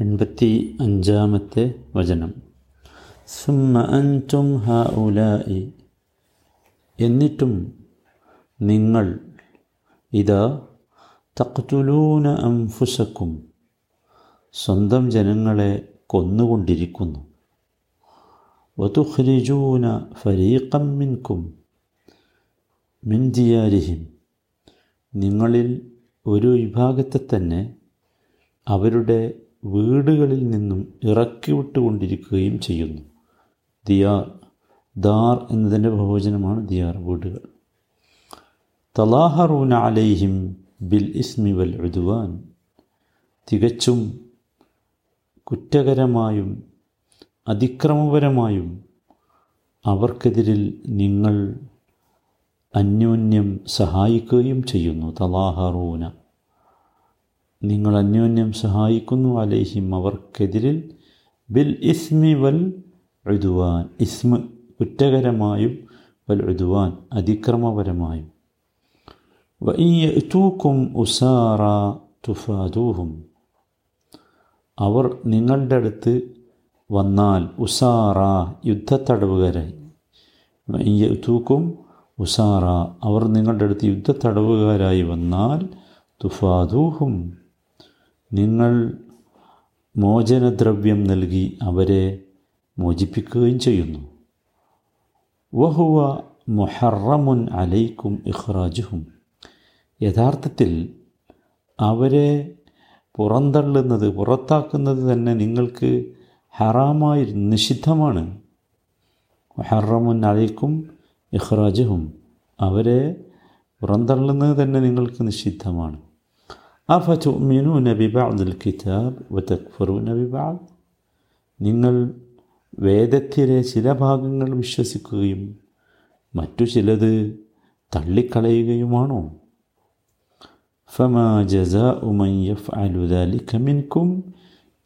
എൺപത്തി അഞ്ചാമത്തെ വചനം. സുമ്മ അന്റും ഹ ഉലായി എന്നിട്ടും നിങ്ങൾ ഇതാ തക്തുലൂന അംഫുസക്കും സ്വന്തം ജനങ്ങളെ കൊന്നുകൊണ്ടിരിക്കുന്നു. വതുഖ്രിജൂന ഫരീഖം മിൻകും മിൻതിയാരിഹിം നിങ്ങളിൽ ഒരു വിഭാഗത്തെ തന്നെ അവരുടെ വീടുകളിൽ നിന്നും ഇറക്കി വിട്ടുകൊണ്ടിരിക്കുകയും ചെയ്യുന്നു. ദിയാർ ദാർ എന്നതിന്റെ ബഹുവചനമാണ് ദിയാർ വീടുകൾ. തലാഹറൂന അലൈഹിം ബിൽ ഇസ്മി വൽ ഉദുവാൻ. തികച്ചും കുറ്റകരമായും അതിക്രമപരമായും അവർക്കെതിരിൽ നിങ്ങൾ അന്യോന്യം സഹായിക്കുകയും ചെയ്യുന്നു. തലാഹറൂന. നിങ്ങൾ അന്യോന്യം സഹായിക്കുന്നു. അലേഹിം അവർക്കെതിരിൽ ബിൽ ഇസ്മി വൽ എഴുതുവാൻ ഇസ്മ കുറ്റകരമായും വൽ എഴുതുവാൻ അതിക്രമപരമായും. വയ്യൂക്കും ഉസാറ തുഫാദൂഹും. അവർ നിങ്ങളുടെ അടുത്ത് വന്നാൽ ഉസാറ യുദ്ധത്തടവുകാരായി തൂക്കും ഉസാറ അവർ നിങ്ങളുടെ അടുത്ത് യുദ്ധത്തടവുകാരായി വന്നാൽ തുഫാദൂഹും. നിങ്ങൾ മോചനദ്രവ്യം നൽകി അവരെ മോചിപ്പിക്കുകയും ചെയ്യുന്നു. വഹുവ മൊഹറമുൻ അലൈക്കും ഇഖ്റാജുഹും. യഥാർത്ഥത്തിൽ അവരെ പുറന്തള്ളുന്നത് പുറത്താക്കുന്നത് തന്നെ നിങ്ങൾക്ക് ഹറാമായി നിഷിദ്ധമാണ്. ഹറമുൻ അലൈക്കും ഇഖ്റാജുഹും. അവരെ പുറന്തള്ളുന്നത് തന്നെ നിങ്ങൾക്ക് നിഷിദ്ധമാണ്. അഫതുമിനൂന ബിബാദ് കിതാബ് വതക്ഫറൂന ബിബാദ് നിങ്ങൾ വേദത്തിലെ ചില ഭാഗങ്ങൾ വിശ്വസിക്കുകയും മറ്റു ചിലത് തള്ളിക്കളയുകയുമാണോ? ഫമാ ജസാ ഉമൻ യഫ് അലുദാലിക്ക മിൻകും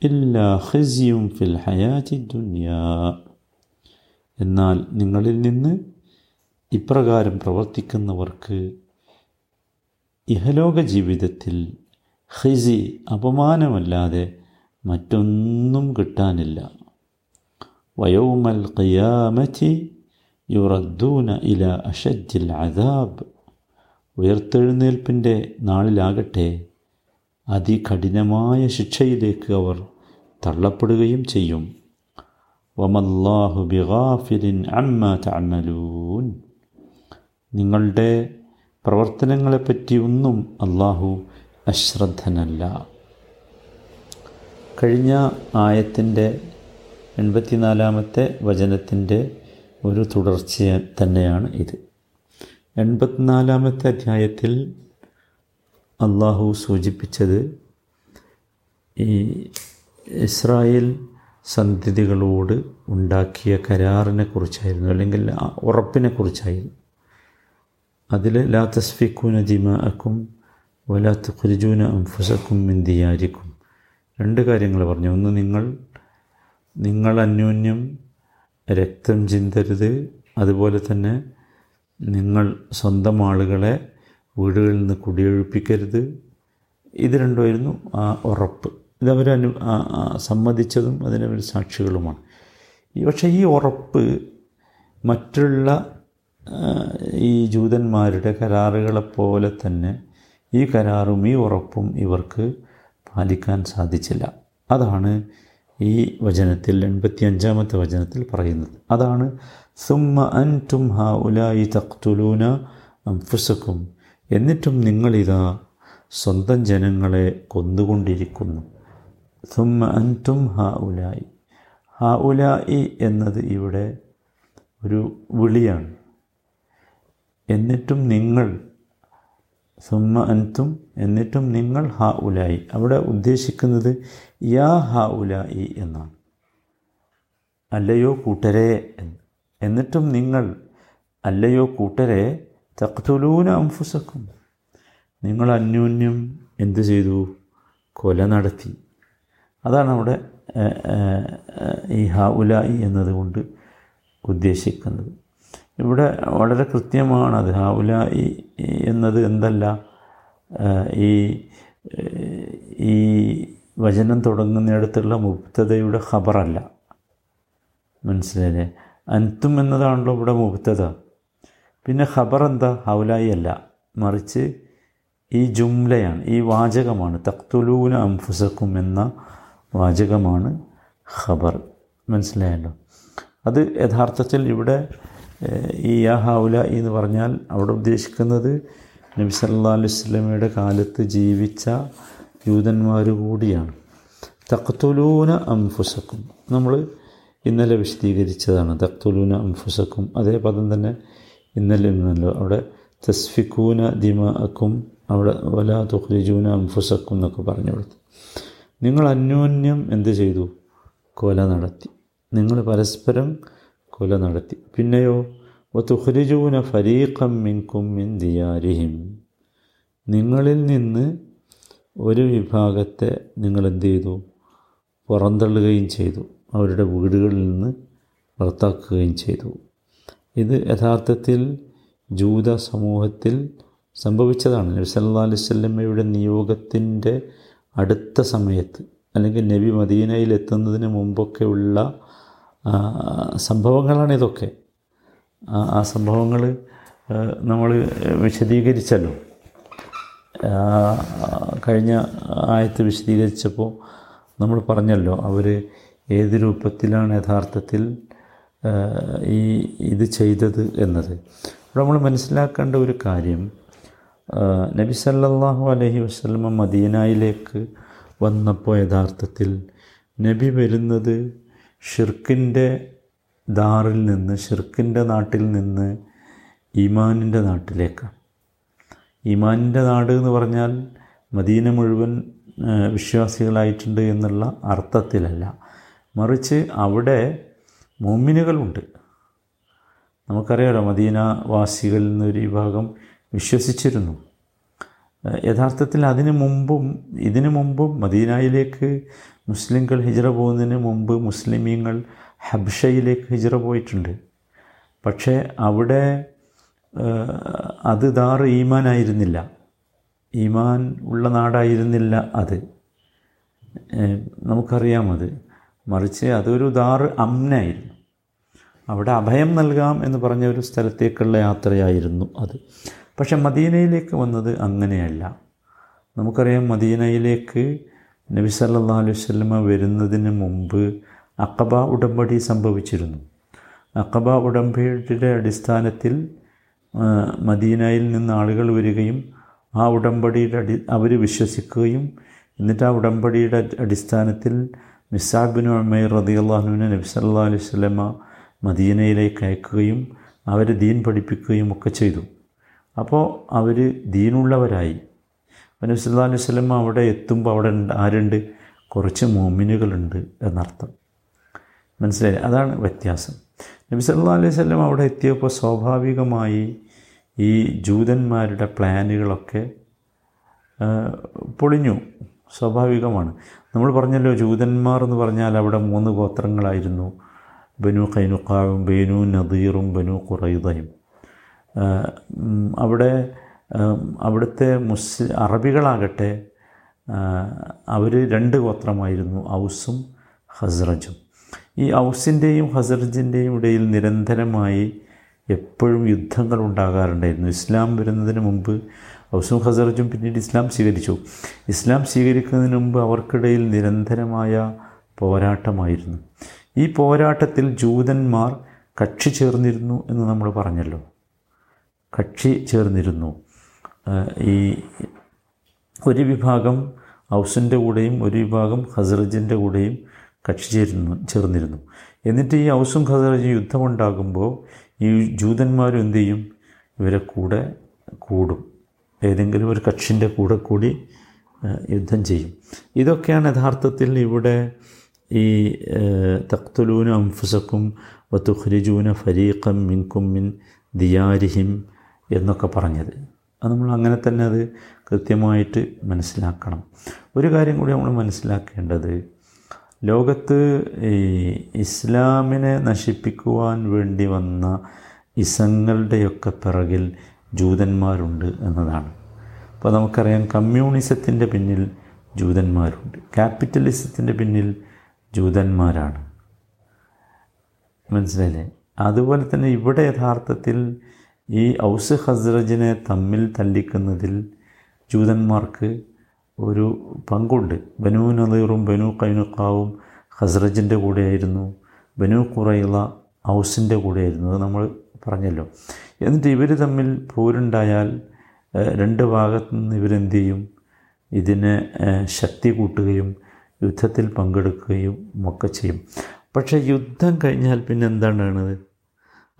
ഇല്ലാ ഖസിയും ഫിൽ ഹയാതി ദുനിയാ. എന്നാൽ നിങ്ങളിൽ നിന്ന് ഇപ്രകാരം പ്രവർത്തിക്കുന്നവർക്ക് ഇഹലോക ജീവിതത്തിൽ ഹിസി അപമാനമല്ലാതെ മറ്റൊന്നും കിട്ടാനില്ല. വയോമൽ ഖിയാമത്തി യുറദ്ദൂന ഇല അഷദ്ദിൽ അദാബ്. ഉയർത്തെഴുന്നേൽപ്പിന്റെ നാളിലാകട്ടെ അതികഠിനമായ ശിക്ഷയിലേക്ക് അവർ തള്ളപ്പെടുകയും ചെയ്യും. വമല്ലാഹു ബിഗാഫിലിൻ അമ്മ തഅമലൂൻ. നിങ്ങളുടെ പ്രവർത്തനങ്ങളെപ്പറ്റി ഒന്നും അള്ളാഹു അശ്രദ്ധനല്ല. കഴിഞ്ഞ ആയത്തിന്റെ എൺപത്തിനാലാമത്തെ വചനത്തിന്റെ ഒരു തുടർച്ച തന്നെയാണ് ഇത്. എൺപത്തിനാലാമത്തെ അധ്യായത്തിൽ അള്ളാഹു സൂചിപ്പിച്ചത് ഈ ഇസ്രായേൽ സന്ധിതികളോട് ഉണ്ടാക്കിയ കരാറിനെ കുറിച്ചായിരുന്നു അല്ലെങ്കിൽ ഉറപ്പിനെ കുറിച്ചായിരുന്നു. അതിൽ ലാ തസ്ഫിക്കൂന ദിമാഅക്കും വലാ തുഖ്രിജൂന അംഫുസക്കും മിന്തിയാരിക്കും രണ്ട് കാര്യങ്ങൾ പറഞ്ഞു. ഒന്ന് നിങ്ങൾ നിങ്ങൾ അന്യോന്യം രക്തം ചിന്തരുത്. അതുപോലെ തന്നെ നിങ്ങൾ സ്വന്തം ആളുകളെ വീടുകളിൽ നിന്ന് കുടിയൊഴിപ്പിക്കരുത്. ഇത് രണ്ടുമായിരുന്നു ആ ഉറപ്പ്. ഇതവർ അനു സമ്മതിച്ചതും അതിനവർ സാക്ഷികളുമാണ്. പക്ഷേ ഈ ഉറപ്പ് മറ്റുള്ള ഈ ജൂതന്മാരുടെ കരാറുകളെപ്പോലെ തന്നെ ഈ കരാറും ഈ ഉറപ്പും ഇവർക്ക് പാലിക്കാൻ സാധിച്ചില്ല. അതാണ് ഈ വചനത്തിൽ എൺപത്തി അഞ്ചാമത്തെ വചനത്തിൽ പറയുന്നത്. അതാണ് സുമ്മ അൻ ടും ഹ ഉലായി തഖ്തുലൂന അംഫുസക്കും എന്നിട്ടും നിങ്ങളിതാ സ്വന്തം ജനങ്ങളെ കൊന്നുകൊണ്ടിരിക്കുന്നു. സുമ്മ അൻ ടും ഹ ഉലായി ഹ ഉലായി എന്നത് ഇവിടെ ഒരു വിളിയാണ്. എന്നിട്ടും നിങ്ങൾ സുമ്മ അൻതും എന്നിട്ടും നിങ്ങൾ ഹ ഉലായി. അവിടെ ഉദ്ദേശിക്കുന്നത് യാ ഹ ഉലായി എന്നാണ്. അല്ലയോ കൂട്ടരെ എന്ന്. എന്നിട്ടും നിങ്ങൾ അല്ലയോ കൂട്ടരെ തക്തുലൂന അംഫുസക്കും നിങ്ങൾ അന്യോന്യം എന്തു ചെയ്തു? കൊല നടത്തി. അതാണ് അവിടെ ഈ ഹ ഉലായി എന്നതുകൊണ്ട് ഉദ്ദേശിക്കുന്നത്. ഇവിടെ വളരെ കൃത്യമാണത് അത്. ഉലായി എന്നത് എന്തല്ല ഈ ഈ വചനം തുടങ്ങുന്നിടത്തുള്ള മുക്തതയുടെ ഖബറല്ല. മനസ്സിലായില്ലേ? അൻത്തും എന്നതാണല്ലോ ഇവിടെ മുക്തത പിന്നെ ഖബർ എന്താ ഹൗലായി അല്ല. മറിച്ച് ഈ ജുംലയാണ് ഈ വാചകമാണ്. തക്തുലൂന അംഫുസക്കും എന്ന വാചകമാണ് ഖബർ. മനസ്സിലായല്ലോ? അത് യഥാർത്ഥത്തിൽ ഇവിടെ ഈ യാ ഹൗല എന്ന് പറഞ്ഞാൽ അവിടെ ഉദ്ദേശിക്കുന്നത് നബി സല്ലാ അലൈഹി സ്വലമയുടെ കാലത്ത് ജീവിച്ച യൂതന്മാർ കൂടിയാണ്. തക്തുലൂന അംഫുസക്കും. നമ്മൾ ഇന്നലെ വിശദീകരിച്ചതാണ്. തക്തുലൂന അംഫുസക്കും. അതേ പദം തന്നെ ഇന്നലെ ഇന്നല്ലോ. അവിടെ തസ്ഫിക്കൂന ദിമാക്കും അവിടെ വല തുഖ്രിജൂന അംഫുസക്കും എന്നൊക്കെ പറഞ്ഞു കൊടുത്തു. നിങ്ങൾ അന്യോന്യം എന്ത് ചെയ്തു? കൊല നടത്തി. നിങ്ങൾ പരസ്പരം കൊല നടത്തി. പിന്നെയോ തുഖ്രിജൂന ഫരീഖം മിൻകും മിൻ ദിയാരിഹിം. നിങ്ങളിൽ നിന്ന് ഒരു വിഭാഗത്തെ നിങ്ങൾ എന്ത് ചെയ്തു? പുറന്തള്ളുകയും ചെയ്തു. അവരുടെ വീടുകളിൽ നിന്ന് പുറത്താക്കുകയും ചെയ്തു. ഇത് യഥാർത്ഥത്തിൽ ജൂത സമൂഹത്തിൽ സംഭവിച്ചതാണ്. നബി സല്ലാ അലൈഹി സ്വല്ലമ്മയുടെ നിയോഗത്തിന്റെ അടുത്ത സമയത്ത് അല്ലെങ്കിൽ നബി മദീനയിൽ എത്തുന്നതിന് മുമ്പൊക്കെയുള്ള സംഭവങ്ങളാണ് ഇതൊക്കെ. ആ സംഭവങ്ങൾ നമ്മൾ വിശദീകരിച്ചല്ലോ. കഴിഞ്ഞ ആയത്ത് വിശദീകരിച്ചപ്പോൾ നമ്മൾ പറഞ്ഞല്ലോ അവർ ഏത് രൂപത്തിലാണ് യഥാർത്ഥത്തിൽ ഈ ഇത് ചെയ്തത് എന്നത്. ഇവിടെ നമ്മൾ മനസ്സിലാക്കേണ്ട ഒരു കാര്യം നബി സല്ലാഹു അലഹി വസ്ലമ മദീനയിലേക്ക് വന്നപ്പോൾ യഥാർത്ഥത്തിൽ നബി വരുന്നത് ഷിർക്കിന്റെ ദാറിൽ നിന്ന് ഷിർക്കിന്റെ നാട്ടിൽ നിന്ന് ഈമാനിന്റെ നാട്ടിലേക്കാണ്. ഈമാനിന്റെ നാട് എന്ന് പറഞ്ഞാൽ മദീന മുഴുവൻ വിശ്വാസികളായിട്ടുണ്ട് എന്നുള്ള അർത്ഥത്തിലല്ല. മറിച്ച് അവിടെ മോമിനുകളുണ്ട്. നമുക്കറിയാലോ മദീന വാസികളിൽ നിന്നൊരു വിഭാഗം വിശ്വസിച്ചിരുന്നു. യഥാർത്ഥത്തിൽ അതിനു മുമ്പും ഇതിനു മുമ്പും മദീനയിലേക്ക് മുസ്ലിങ്ങൾ ഹിജറ പോകുന്നതിന് മുമ്പ് മുസ്ലിമീങ്ങൾ ഹബ്ഷയിലേക്ക് ഹിജറ പോയിട്ടുണ്ട്. പക്ഷേ അവിടെ അത് ദാർ ഈമാനായിരുന്നില്ല. ഈമാൻ ഉള്ള നാടായിരുന്നില്ല അത്. നമുക്കറിയാം അത്. മറിച്ച് അതൊരു ദാർ അമ്നായിരുന്നു അവിടെ അഭയം നൽകാം എന്ന് പറഞ്ഞ ഒരു സ്ഥലത്തേക്കുള്ള യാത്രയായിരുന്നു അത്. പക്ഷെ മദീനയിലേക്ക് വന്നത് അങ്ങനെയല്ല. നമുക്കറിയാം മദീനയിലേക്ക് നബി സല്ലാ അലൈഹി വസല്ലമ വരുന്നതിന് മുമ്പ് അക്കബ ഉടമ്പടി സംഭവിച്ചിരുന്നു. അക്കബ ഉടമ്പടിയുടെ അടിസ്ഥാനത്തിൽ മദീനയിൽ നിന്ന് ആളുകൾ വരികയും ആ ഉടമ്പടിയുടെ അടി അവർ വിശ്വസിക്കുകയും എന്നിട്ട് ആ ഉടമ്പടിയുടെ അടിസ്ഥാനത്തിൽ മിസാബിന് ഉമൈർ അള്ളാഹുവിനെ നബി സല്ലാ അലൈഹി വസല്ലമ മദീനയിലേക്ക് അയക്കുകയും അവരെ ദീൻ പഠിപ്പിക്കുകയും ഒക്കെ ചെയ്തു. അപ്പോൾ അവർ ദീനുള്ളവരായി. നബി സല്ലല്ലാഹു അലൈഹി വസല്ലമ അവിടെ എത്തുമ്പോൾ അവിടെ ഉണ്ട് ആരുണ്ട്? കുറച്ച് മോമിനുകളുണ്ട് എന്നർത്ഥം. മനസ്സിലായി അതാണ് വ്യത്യാസം. നബി സല്ലല്ലാഹു അലൈഹി വസല്ലം അവിടെ എത്തിയപ്പോൾ സ്വാഭാവികമായി ഈ ജൂതന്മാരുടെ പ്ലാനുകളൊക്കെ പൊളിഞ്ഞു. സ്വാഭാവികമാണ്. നമ്മൾ പറഞ്ഞല്ലോ ജൂതന്മാർ എന്ന് പറഞ്ഞാൽ അവിടെ മൂന്ന് ഗോത്രങ്ങളായിരുന്നു. ബനു ഖൈനുഖാവും ബനു നദീറും ബനു ഉം, അവിടെ അവിടുത്തെ മുസ് അറബികളാകട്ടെ അവർ രണ്ട് ഗോത്രമായിരുന്നു ഔസും ഹസ്രജും. ഈ ഔസിന്റെയും ഹസർജിന്റെയും ഇടയിൽ നിരന്തരമായി എപ്പോഴും യുദ്ധങ്ങൾ ഉണ്ടാകാറുണ്ടായിരുന്നു. ഇസ്ലാം വരുന്നതിന് മുമ്പ് ഔസും ഹസർജും പിന്നീട് ഇസ്ലാം സ്വീകരിച്ചു. ഇസ്ലാം സ്വീകരിക്കുന്നതിന് മുമ്പ് അവർക്കിടയിൽ നിരന്തരമായ പോരാട്ടമായിരുന്നു. ഈ പോരാട്ടത്തിൽ ജൂതന്മാർ കക്ഷി ചേർന്നിരുന്നു എന്ന് നമ്മൾ പറഞ്ഞല്ലോ. കക്ഷി ചേർന്നിരുന്നു. ഈ ഒരു വിഭാഗം ഔസിന്റെ കൂടെയും ഒരു വിഭാഗം ഹസറജിന്റെ കൂടെയും കക്ഷി ചേരുന്നു ചേർന്നിരുന്നു. എന്നിട്ട് ഈ ഔസും ഖസറജും യുദ്ധമുണ്ടാകുമ്പോൾ ഈ ജൂതന്മാരും എന്ത് ചെയ്യും? ഇവരെ കൂടെ കൂടും. ഏതെങ്കിലും ഒരു കക്ഷിന്റെ കൂടെ കൂടി യുദ്ധം ചെയ്യും. ഇതൊക്കെയാണ് യഥാർത്ഥത്തിൽ ഇവിടെ ഈ തക്തുലൂന അംഫുസക്കും വത്തുഖ്രിജൂന ഫരീഖം മിൻകും മിൻ ദിയാരിഹിം എന്നൊക്കെ പറഞ്ഞത്. അത് നമ്മൾ അങ്ങനെ തന്നെ അത് കൃത്യമായിട്ട് മനസ്സിലാക്കണം. ഒരു കാര്യം കൂടി നമ്മൾ മനസ്സിലാക്കേണ്ടത് ലോകത്ത് ഈ ഇസ്ലാമിനെ നശിപ്പിക്കുവാൻ വേണ്ടി വന്ന ഇസങ്ങളുടെയൊക്കെ പിറകിൽ ജൂതന്മാരുണ്ട് എന്നതാണ്. അപ്പോൾ നമുക്കറിയാം കമ്മ്യൂണിസത്തിന്റെ പിന്നിൽ ജൂതന്മാരുണ്ട്. ക്യാപിറ്റലിസത്തിന്റെ പിന്നിൽ ജൂതന്മാരാണ്. മനസ്സിലായില്ലേ? അതുപോലെ തന്നെ ഇവിടെ യഥാർത്ഥത്തിൽ ഈ ഔസ് ഹസ്രജിനെ തമ്മിൽ തല്ലിക്കുന്നതിൽ ജൂതന്മാർക്ക് ഒരു പങ്കുണ്ട്. ബനു നദീറും ബനു കൈനുക്കാവും ഹസ്രജിന്റെ കൂടെയായിരുന്നു. ബനു കുറയുള്ള ഔസിന്റെ കൂടെയായിരുന്നു. അത് നമ്മൾ പറഞ്ഞല്ലോ. എന്നിട്ട് ഇവർ തമ്മിൽ പോരുണ്ടായാൽ രണ്ട് ഭാഗത്തു നിന്ന് ഇവരെന്ത് ചെയ്യും? ഇതിനെ ശക്തി കൂട്ടുകയും യുദ്ധത്തിൽ പങ്കെടുക്കുകയും ഒക്കെ ചെയ്യും. പക്ഷേ യുദ്ധം കഴിഞ്ഞാൽ പിന്നെ എന്താണ്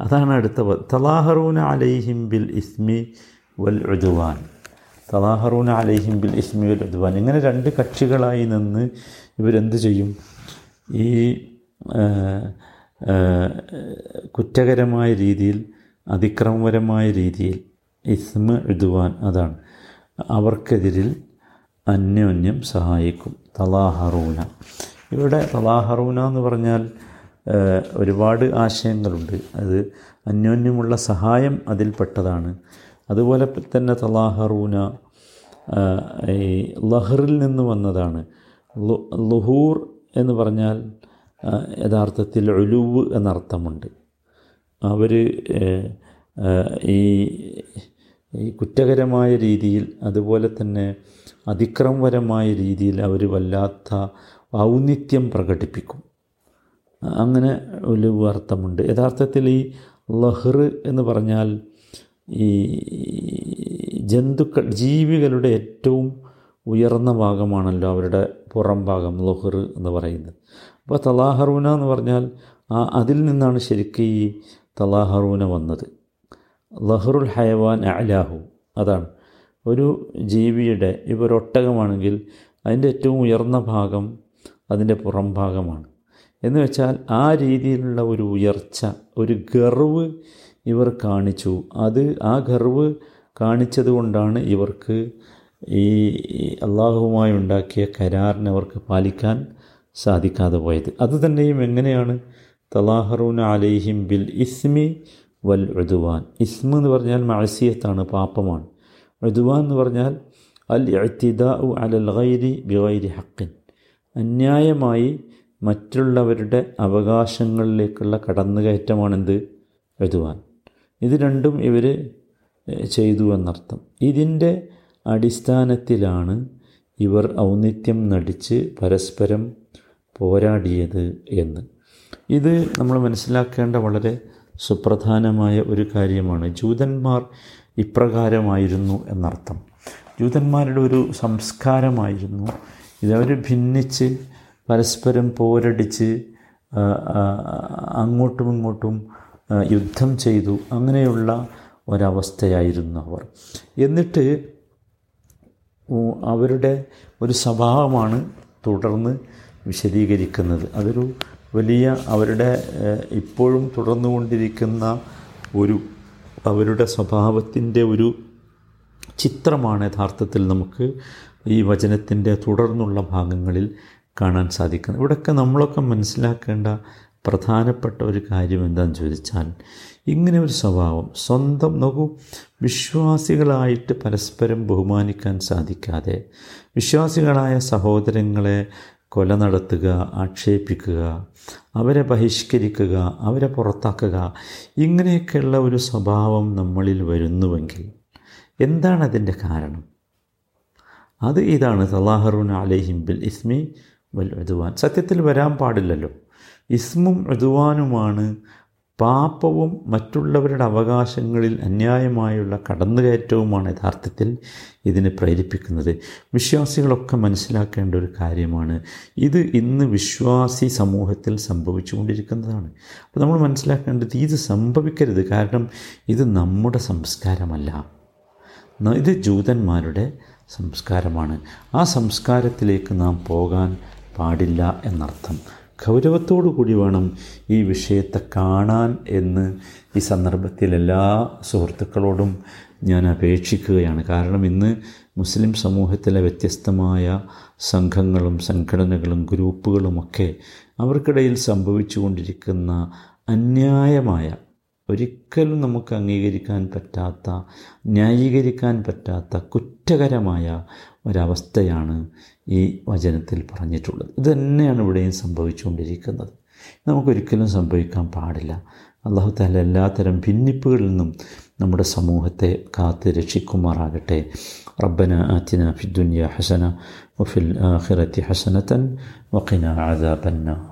അതാണ് അടുത്ത തലാഹറൂന അലൈഹിം ബിൽ ഇസ്മി വൽ ഉദ്വാൻ. തലാഹറൂന അലൈഹിം ബിൽ ഇസ്മി വൽ ഉദ്വാൻ. ഇങ്ങനെ രണ്ട് കക്ഷികളായി നിന്ന് ഇവരെന്ത് ചെയ്യും? ഈ കുറ്റകരമായ രീതിയിൽ അതിക്രമപരമായ രീതിയിൽ ഇസ്മ എഴുതുവാൻ അതാണ്. അവർക്കെതിരിൽ അന്യോന്യം സഹായിക്കും. തലാഹറൂന. ഇവിടെ തലാഹറൂന എന്ന് പറഞ്ഞാൽ ഒരുപാട് ആശയങ്ങളുണ്ട്. അത് അന്യോന്യമുള്ള സഹായം അതിൽപ്പെട്ടതാണ് അതുപോലെ തന്നെ തലാഹറൂന ഈ ലഹറിൽ നിന്ന് വന്നതാണ്. ലുഹൂർ എന്ന് പറഞ്ഞാൽ യഥാർത്ഥത്തിൽ ഒലുവ് എന്നർത്ഥമുണ്ട്. അവർ ഈ കുറ്റകരമായ രീതിയിൽ അതുപോലെ തന്നെ അതിക്രമപരമായ രീതിയിൽ അവർ വല്ലാത്ത ഔന്നിത്യം പ്രകടിപ്പിക്കും. അങ്ങനെ ഒരു അർത്ഥമുണ്ട് യഥാർത്ഥത്തിൽ ഈ ലഹ്ർ എന്ന് പറഞ്ഞാൽ ഈ ജന്തുക്കൾ ജീവികളുടെ ഏറ്റവും ഉയർന്ന ഭാഗമാണല്ലോ അവരുടെ പുറം ഭാഗം ലഹ്ർ എന്ന് പറയുന്നത്. അപ്പോൾ തലാഹറൂന എന്ന് പറഞ്ഞാൽ ആ അതിൽ നിന്നാണ് ശരിക്കും ഈ തലാഹറൂന വന്നത്. ലഹറുൽ ഹയവാൻ അലാഹു അതാണ്. ഒരു ജീവിയുടെ ഇപ്പോൾ ഒട്ടകമാണെങ്കിൽ അതിന്റെ ഏറ്റവും ഉയർന്ന ഭാഗം അതിന്റെ പുറം ഭാഗമാണ്. എന്ന് വെച്ചാൽ ആ രീതിയിലുള്ള ഒരു ഉയർച്ച ഒരു ഗർവ് ഇവർ കാണിച്ചു. അത് ആ ഗർവ് കാണിച്ചത് കൊണ്ടാണ് ഇവർക്ക് ഈ അള്ളാഹുവുമായി ഉണ്ടാക്കിയ കരാറിനെ അവർക്ക് പാലിക്കാൻ സാധിക്കാതെ പോയത്. അതുതന്നെയും എങ്ങനെയാണ്? തലാഹറൂൻ അലൈഹിം ബിൽ ഇസ്മി വൽ എഴുതുവാൻ ഇസ്മ എന്ന് പറഞ്ഞാൽ മഴസിയത്താണ് പാപമാണ്. എഴുതുവാൻ എന്ന് പറഞ്ഞാൽ അൽ ഇഅ്തിദാ അലൽ ഗൈരി ബിഗൈരി ഹക്കിൻ. അന്യായമായി മറ്റുള്ളവരുടെ അവകാശങ്ങളിലേക്കുള്ള കടന്നുകയറ്റമാണെന്ത്? എഴുതുവാൻ. ഇത് രണ്ടും ഇവർ ചെയ്തു എന്നർത്ഥം. ഇതിന്റെ അടിസ്ഥാനത്തിലാണ് ഇവർ ഔന്നിത്യം നടിച്ച് പരസ്പരം പോരാടിയത് എന്ന്. ഇത് നമ്മൾ മനസ്സിലാക്കേണ്ട വളരെ സുപ്രധാനമായ ഒരു കാര്യമാണ്. ജൂതന്മാർ ഇപ്രകാരമായിരുന്നു എന്നർത്ഥം. ജൂതന്മാരുടെ ഒരു സംസ്കാരമായിരുന്നു. ഇതവർ ഭിന്നിച്ച് പരസ്പരം പോരടിച്ച് അങ്ങോട്ടും ഇങ്ങോട്ടും യുദ്ധം ചെയ്തു. അങ്ങനെയുള്ള ഒരവസ്ഥയായിരുന്നു അവർ. എന്നിട്ട് അവരുടെ ഒരു സ്വഭാവമാണ് തുടർന്ന് വിശദീകരിക്കുന്നത്. അതൊരു വലിയ അവരുടെ ഇപ്പോഴും തുടർന്നുകൊണ്ടിരിക്കുന്ന ഒരു അവരുടെ സ്വഭാവത്തിന്റെ ഒരു ചിത്രമാണ് യഥാർത്ഥത്തിൽ നമുക്ക് ഈ വചനത്തിന്റെ തുടർന്നുള്ള ഭാഗങ്ങളിൽ കാണാൻ സാധിക്കുന്നത് ഇവിടെയൊക്കെ നമ്മളൊക്കെ മനസ്സിലാക്കേണ്ട പ്രധാനപ്പെട്ട ഒരു കാര്യം എന്താണെന്ന് ചോദിച്ചാൽ ഇങ്ങനെ ഒരു സ്വഭാവം. സ്വന്തം നോക്കൂ വിശ്വാസികളായിട്ട് പരസ്പരം ബഹുമാനിക്കാൻ സാധിക്കാതെ വിശ്വാസികളായ സഹോദരങ്ങളെ കൊല നടത്തുക ആക്ഷേപിക്കുക അവരെ ബഹിഷ്കരിക്കുക അവരെ പുറത്താക്കുക ഇങ്ങനെയൊക്കെയുള്ള ഒരു സ്വഭാവം നമ്മളിൽ വരുന്നുവെങ്കിൽ എന്താണ് അതിന്റെ കാരണം? അത് ഇതാണ് സലാഹറുൻ അലൈഹിം ബിൽ ഇസ്മി വൽ സത്യത്തിൽ വരാൻ പാടില്ലല്ലോ. ഇസ്മും ഉദ്വാനുമാണ് പാപവും മറ്റുള്ളവരുടെ അവകാശങ്ങളിൽ അന്യായമായുള്ള കടന്നുകയറ്റവുമാണ് യഥാർത്ഥത്തിൽ ഇതിനെ പ്രേരിപ്പിക്കുന്നത്. വിശ്വാസികളൊക്കെ മനസ്സിലാക്കേണ്ട ഒരു കാര്യമാണ്. ഇത് ഇന്ന് വിശ്വാസി സമൂഹത്തിൽ സംഭവിച്ചുകൊണ്ടിരിക്കുന്നതാണ്. അപ്പോൾ നമ്മൾ മനസ്സിലാക്കേണ്ടത് ഇത് സംഭവിക്കരുത്. കാരണം ഇത് നമ്മുടെ സംസ്കാരമല്ല. ഇത് ജൂതന്മാരുടെ സംസ്കാരമാണ്. ആ സംസ്കാരത്തിലേക്ക് നാം പോകാൻ പാടില്ല എന്നർത്ഥം. ഗൗരവത്തോടു കൂടി വേണം ഈ വിഷയത്തെ കാണാൻ എന്ന് ഈ സന്ദർഭത്തിൽ എല്ലാ സുഹൃത്തുക്കളോടും ഞാൻ അപേക്ഷിക്കുകയാണ്. കാരണം ഇന്ന് മുസ്ലിം സമൂഹത്തിലെ വ്യത്യസ്തമായ സംഘങ്ങളും സംഘടനകളും ഗ്രൂപ്പുകളുമൊക്കെ അവർക്കിടയിൽ സംഭവിച്ചുകൊണ്ടിരിക്കുന്ന അന്യായമായ ഒരിക്കലും നമുക്ക് അംഗീകരിക്കാൻ പറ്റാത്ത ന്യായീകരിക്കാൻ പറ്റാത്ത കുറ്റകരമായ ഒരവസ്ഥയാണ് ഈ വചനത്തിൽ പറഞ്ഞിട്ടുള്ളത്. ഇത് തന്നെയാണ് ഇവിടെയും സംഭവിച്ചുകൊണ്ടിരിക്കുന്നത്. നമുക്കൊരിക്കലും സംഭവിക്കാൻ പാടില്ല. അള്ളാഹു താല എല്ലാത്തരം ഭിന്നിപ്പുകളിൽ നിന്നും നമ്മുടെ സമൂഹത്തെ കാത്ത് രക്ഷിക്കുമാറാകട്ടെ. റബ്ബന ആത്തിന ഫിദ്ദുനിയ ഹസന വഫിൽ ഹസനത്തൻ വഖിന ആദാബന്നാർ